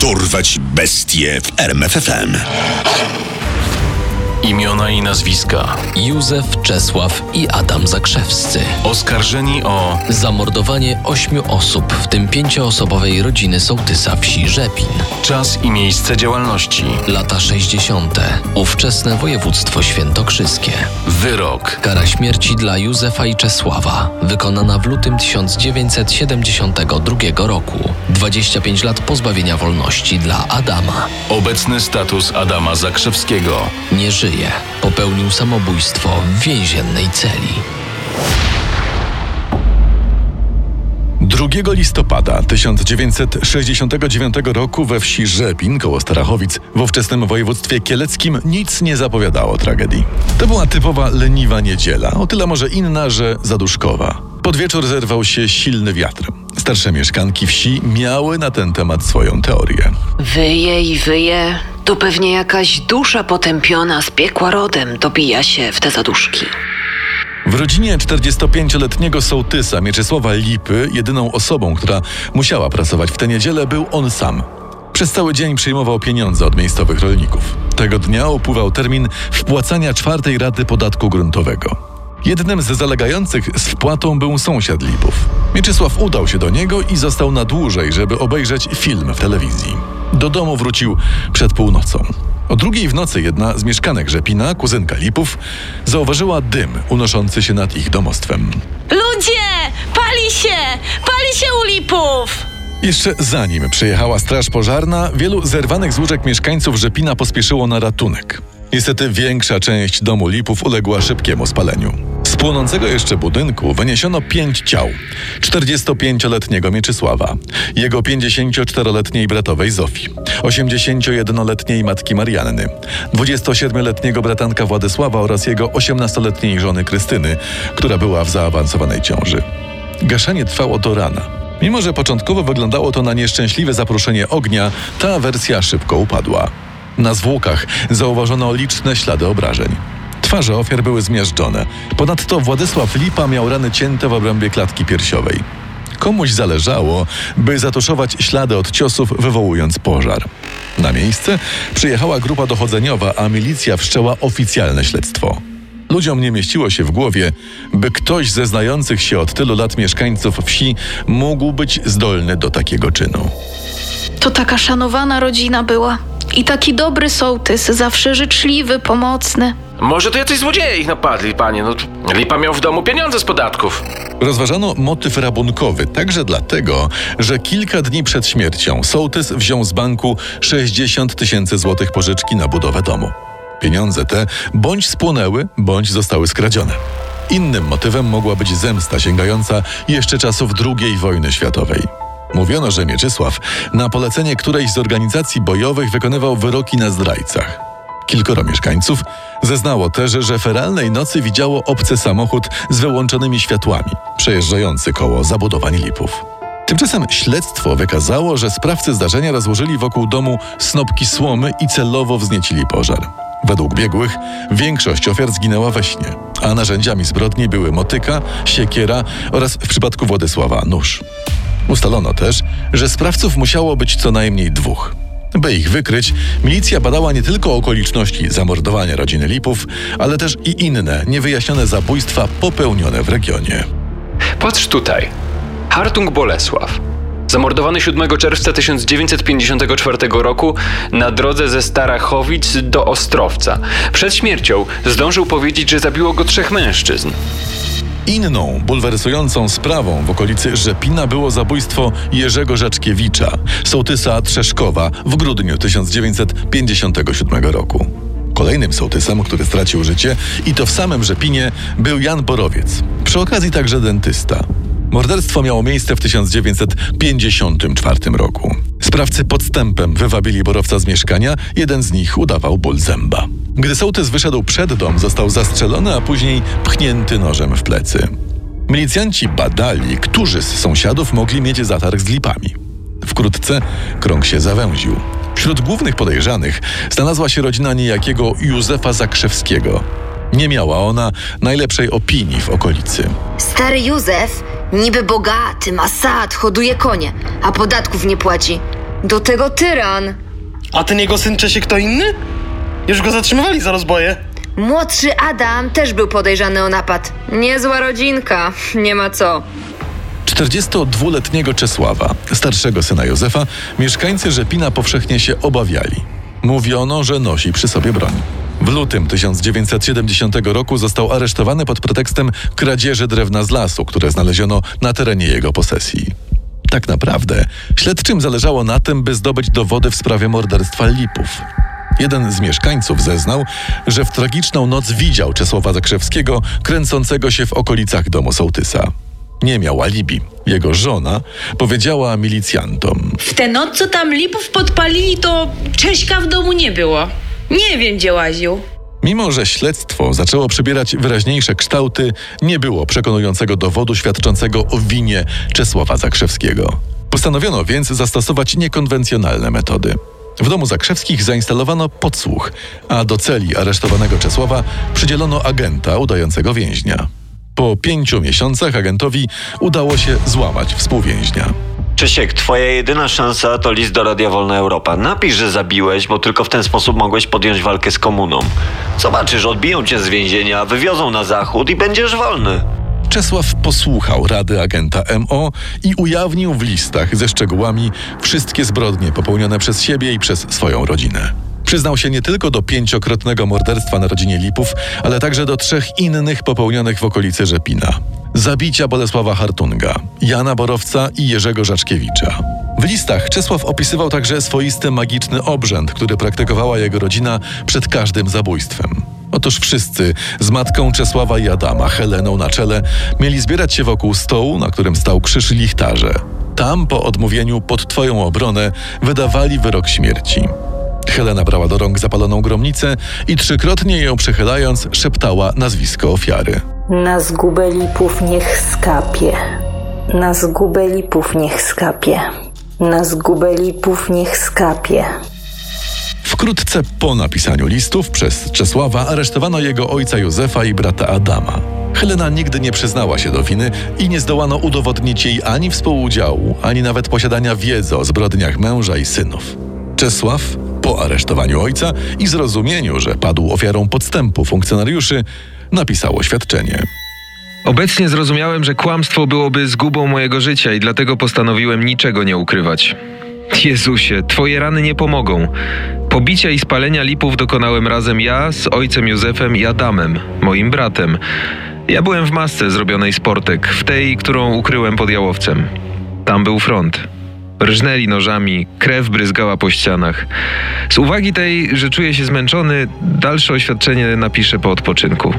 Dorwać bestie w RMFFM. Imiona i nazwiska. Józef, Czesław i Adam Zakrzewscy. Oskarżeni o Zamordowanie ośmiu osób, w tym pięcioosobowej rodziny sołtysa wsi Rzepin. czas i miejsce działalności. Lata 60. Ówczesne województwo świętokrzyskie. Wyrok. Kara śmierci dla Józefa i Czesława, wykonana w lutym 1972 roku. 25 lat pozbawienia wolności dla Adama. Obecny status Adama Zakrzewskiego. Nie żyje. Popełnił samobójstwo w więziennej celi. 2 listopada 1969 roku we wsi Rzepin koło Starachowic w ówczesnym województwie kieleckim nic nie zapowiadało tragedii. To była typowa leniwa niedziela, o tyle może inna, że zaduszkowa. Pod wieczór zerwał się silny wiatr. Starsze mieszkanki wsi miały na ten temat swoją teorię. Wyje i wyje. To pewnie jakaś dusza potępiona z piekła rodem dobija się w te zaduszki. W rodzinie 45-letniego sołtysa Mieczysława Lipy jedyną osobą, która musiała pracować w tę niedzielę był on sam. Przez cały dzień przyjmował pieniądze od miejscowych rolników. Tego dnia upływał termin wpłacania czwartej raty podatku gruntowego. Jednym z zalegających z wpłatą był sąsiad Lipów. Mieczysław udał się do niego i został na dłużej, żeby obejrzeć film w telewizji. Do domu wrócił przed północą. O drugiej w nocy jedna z mieszkanek Rzepina, kuzynka Lipów, zauważyła dym unoszący się nad ich domostwem. Ludzie! Pali się! Pali się u lipów! Jeszcze zanim przyjechała straż pożarna, wielu zerwanych z łóżek mieszkańców Rzepina pospieszyło na ratunek. Niestety większa część domu Lipów uległa szybkiemu spaleniu. Z płonącego jeszcze budynku wyniesiono pięć ciał. 45-letniego Mieczysława, jego 54-letniej bratowej Zofii, 81-letniej matki Marianny, 27-letniego bratanka Władysława oraz jego 18-letniej żony Krystyny, która była w zaawansowanej ciąży. Gaszenie trwało do rana. Mimo, że początkowo wyglądało to na nieszczęśliwe zaproszenie ognia, ta wersja szybko upadła. Na zwłokach zauważono liczne ślady obrażeń. Twarze ofiar były zmiażdżone. Ponadto Władysław Lipa miał rany cięte w obrębie klatki piersiowej. Komuś zależało, by zatuszować ślady od ciosów, wywołując pożar. Na miejsce przyjechała grupa dochodzeniowa, a milicja wszczęła oficjalne śledztwo. Ludziom nie mieściło się w głowie, by ktoś ze znających się od tylu lat mieszkańców wsi mógł być zdolny do takiego czynu. To taka szanowana rodzina była. I taki dobry sołtys, zawsze życzliwy, pomocny. Może to jacyś złodzieje ich napadli, panie. No, Lipa miał w domu pieniądze z podatków. Rozważano motyw rabunkowy także dlatego, że kilka dni przed śmiercią sołtys wziął z banku 60 tysięcy złotych pożyczki na budowę domu. Pieniądze te bądź spłonęły, bądź zostały skradzione. Innym motywem mogła być zemsta sięgająca jeszcze czasów II wojny światowej. Mówiono, że Mieczysław na polecenie którejś z organizacji bojowych wykonywał wyroki na zdrajcach. Kilkoro mieszkańców zeznało też, że feralnej nocy widziało obcy samochód z wyłączonymi światłami, przejeżdżający koło zabudowań lipów. Tymczasem śledztwo wykazało, że sprawcy zdarzenia rozłożyli wokół domu snopki słomy i celowo wzniecili pożar. Według biegłych większość ofiar zginęła we śnie, a narzędziami zbrodni były motyka, siekiera oraz w przypadku Władysława nóż. Ustalono też, że sprawców musiało być co najmniej dwóch. By ich wykryć, milicja badała nie tylko okoliczności zamordowania rodziny Lipów, ale też i inne niewyjaśnione zabójstwa popełnione w regionie. Patrz tutaj. Hartung Bolesław. Zamordowany 7 czerwca 1954 roku na drodze ze Starachowic do Ostrowca. Przed śmiercią zdążył powiedzieć, że zabiło go trzech mężczyzn. Inną, bulwersującą sprawą w okolicy Rzepina było zabójstwo Jerzego Rzeczkiewicza, sołtysa Trzeszkowa w grudniu 1957 roku. Kolejnym sołtysem, który stracił życie, i to w samym Rzepinie, był Jan Borowiec, przy okazji także dentysta. Morderstwo miało miejsce w 1954 roku. Sprawcy podstępem wywabili Borowca z mieszkania, jeden z nich udawał ból zęba. Gdy sołtys wyszedł przed dom, został zastrzelony, a później pchnięty nożem w plecy. Milicjanci badali, którzy z sąsiadów mogli mieć zatarg z lipami. Wkrótce krąg się zawęził. Wśród głównych podejrzanych znalazła się rodzina niejakiego Józefa Zakrzewskiego. Nie miała ona najlepszej opinii w okolicy. Stary Józef, niby bogaty, ma sad, hoduje konie, a podatków nie płaci. Do tego tyran. A ten jego syn Czesiek to inny? Już go zatrzymywali za rozboje. Młodszy Adam też był podejrzany o napad. Niezła rodzinka, nie ma co. 42-letniego Czesława, starszego syna Józefa, mieszkańcy Rzepina powszechnie się obawiali. Mówiono, że nosi przy sobie broń. W lutym 1970 roku został aresztowany pod pretekstem kradzieży drewna z lasu, które znaleziono na terenie jego posesji. Tak naprawdę śledczym zależało na tym, by zdobyć dowody w sprawie morderstwa Lipów. Jeden z mieszkańców zeznał, że w tragiczną noc widział Czesława Zakrzewskiego kręcącego się w okolicach domu sołtysa. Nie miał alibi. Jego żona powiedziała milicjantom. W tę noc, co tam lipów podpalili, to Cześka w domu nie było. Nie wiem, gdzie łaził. Mimo, że śledztwo zaczęło przybierać wyraźniejsze kształty, nie było przekonującego dowodu świadczącego o winie Czesława Zakrzewskiego. Postanowiono więc zastosować niekonwencjonalne metody. W domu Zakrzewskich zainstalowano podsłuch, a do celi aresztowanego Czesława przydzielono agenta udającego więźnia. Po pięciu miesiącach agentowi udało się złamać współwięźnia. Czesiek, twoja jedyna szansa to list do Radia Wolna Europa. Napisz, że zabiłeś, bo tylko w ten sposób mogłeś podjąć walkę z komuną. Zobaczysz, odbiją cię z więzienia, wywiozą na zachód i będziesz wolny. Czesław posłuchał rady agenta MO i ujawnił w listach ze szczegółami wszystkie zbrodnie popełnione przez siebie i przez swoją rodzinę. Przyznał się nie tylko do pięciokrotnego morderstwa na rodzinie Lipów, ale także do trzech innych popełnionych w okolicy Rzepina. Zabicia Bolesława Hartunga, Jana Borowca i Jerzego Żaczkiewicza. W listach Czesław opisywał także swoisty magiczny obrzęd, który praktykowała jego rodzina przed każdym zabójstwem. Otóż wszyscy, z matką Czesława i Adama, Heleną na czele, mieli zbierać się wokół stołu, na którym stał krzyż lichtarze. Tam, po odmówieniu pod twoją obronę, wydawali wyrok śmierci. Helena brała do rąk zapaloną gromnicę i trzykrotnie ją przechylając szeptała nazwisko ofiary. Na zgubę lipów niech skapie. Na zgubę lipów niech skapie. Na zgubę lipów niech skapie. Wkrótce po napisaniu listów przez Czesława aresztowano jego ojca Józefa i brata Adama. Helena nigdy nie przyznała się do winy i nie zdołano udowodnić jej ani współudziału, ani nawet posiadania wiedzy o zbrodniach męża i synów. Czesław, po aresztowaniu ojca i zrozumieniu, że padł ofiarą podstępu funkcjonariuszy, napisał oświadczenie. Obecnie zrozumiałem, że kłamstwo byłoby zgubą mojego życia i dlatego postanowiłem niczego nie ukrywać. Jezusie, twoje rany nie pomogą. Pobicia i spalenia lipów dokonałem razem ja z ojcem Józefem i Adamem, moim bratem. Ja byłem w masce zrobionej z portek, w tej, którą ukryłem pod jałowcem. Tam był front. Rżnęli nożami, krew bryzgała po ścianach. Z uwagi tej, że czuję się zmęczony, dalsze oświadczenie napiszę po odpoczynku.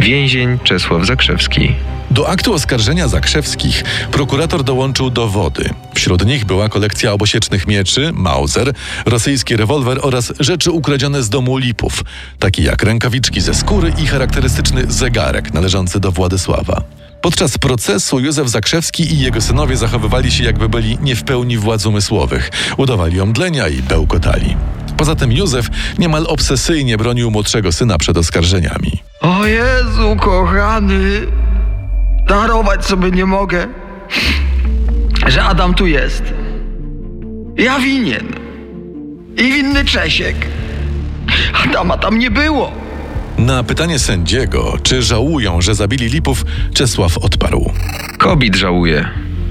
Więzień Czesław Zakrzewski. Do aktu oskarżenia Zakrzewskich prokurator dołączył dowody. Wśród nich była kolekcja obosiecznych mieczy, Mauser, rosyjski rewolwer oraz rzeczy ukradzione z domu Lipów, takie jak rękawiczki ze skóry i charakterystyczny zegarek należący do Władysława. Podczas procesu Józef Zakrzewski i jego synowie zachowywali się jakby byli nie w pełni władz umysłowych. Udawali omdlenia i bełkotali. Poza tym Józef niemal obsesyjnie bronił młodszego syna przed oskarżeniami. O Jezu, kochany, darować sobie nie mogę, że Adam tu jest. Ja winien. I winny Czesiek. Adama tam nie było. Na pytanie sędziego, czy żałują, że zabili Lipów, Czesław odparł. Kobit żałuje.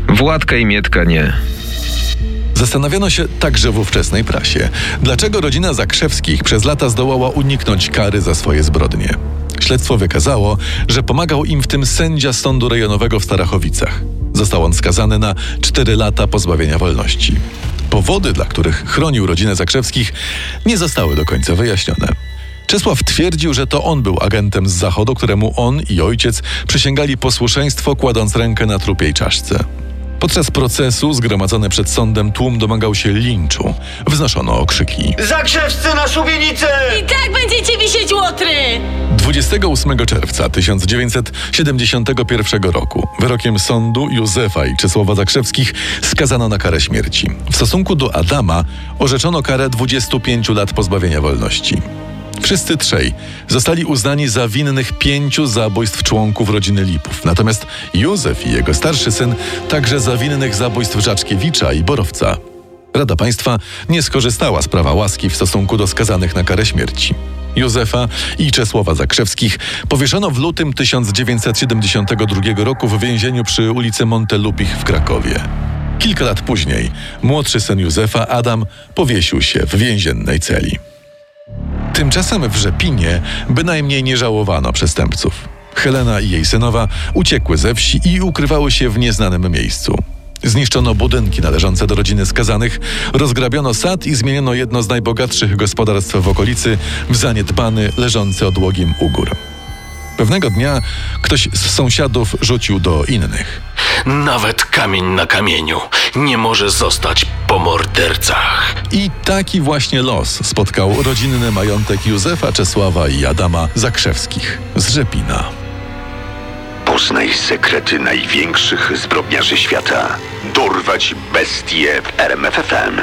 Władka i Mietka nie. Zastanawiano się także w ówczesnej prasie, dlaczego rodzina Zakrzewskich przez lata zdołała uniknąć kary za swoje zbrodnie. Śledztwo wykazało, że pomagał im w tym sędzia sądu rejonowego w Starachowicach. Został on skazany na 4 lata pozbawienia wolności. Powody, dla których chronił rodzinę Zakrzewskich, nie zostały do końca wyjaśnione. Czesław twierdził, że to on był agentem z zachodu, któremu on i ojciec przysięgali posłuszeństwo, kładąc rękę na trupiej czaszce. Podczas procesu zgromadzony przed sądem tłum domagał się linczu. Wznoszono okrzyki. Zakrzewscy na szubienicę! I tak będziecie wisieć łotry! 28 czerwca 1971 roku wyrokiem sądu Józefa i Czesława Zakrzewskich skazano na karę śmierci. W stosunku do Adama orzeczono karę 25 lat pozbawienia wolności. Wszyscy trzej zostali uznani za winnych pięciu zabójstw członków rodziny Lipów. Natomiast Józef i jego starszy syn także za winnych zabójstw Żaczkiewicza i Borowca. Rada Państwa nie skorzystała z prawa łaski w stosunku do skazanych na karę śmierci. Józefa i Czesława Zakrzewskich powieszono w lutym 1972 roku w więzieniu przy ulicy Montelupich w Krakowie. Kilka lat później młodszy syn Józefa, Adam, powiesił się w więziennej celi. Tymczasem w Rzepinie bynajmniej nie żałowano przestępców. Helena i jej synowa uciekły ze wsi i ukrywały się w nieznanym miejscu. Zniszczono budynki należące do rodziny skazanych, rozgrabiono sad i zmieniono jedno z najbogatszych gospodarstw w okolicy w zaniedbany, leżący odłogiem ugór. Pewnego dnia ktoś z sąsiadów rzucił do innych. Nawet kamień na kamieniu nie może zostać po mordercach. I taki właśnie los spotkał rodzinny majątek Józefa, Czesława i Adama Zakrzewskich z Rzepina. Poznaj sekrety największych zbrodniarzy świata. Dorwać bestie w RMFFM.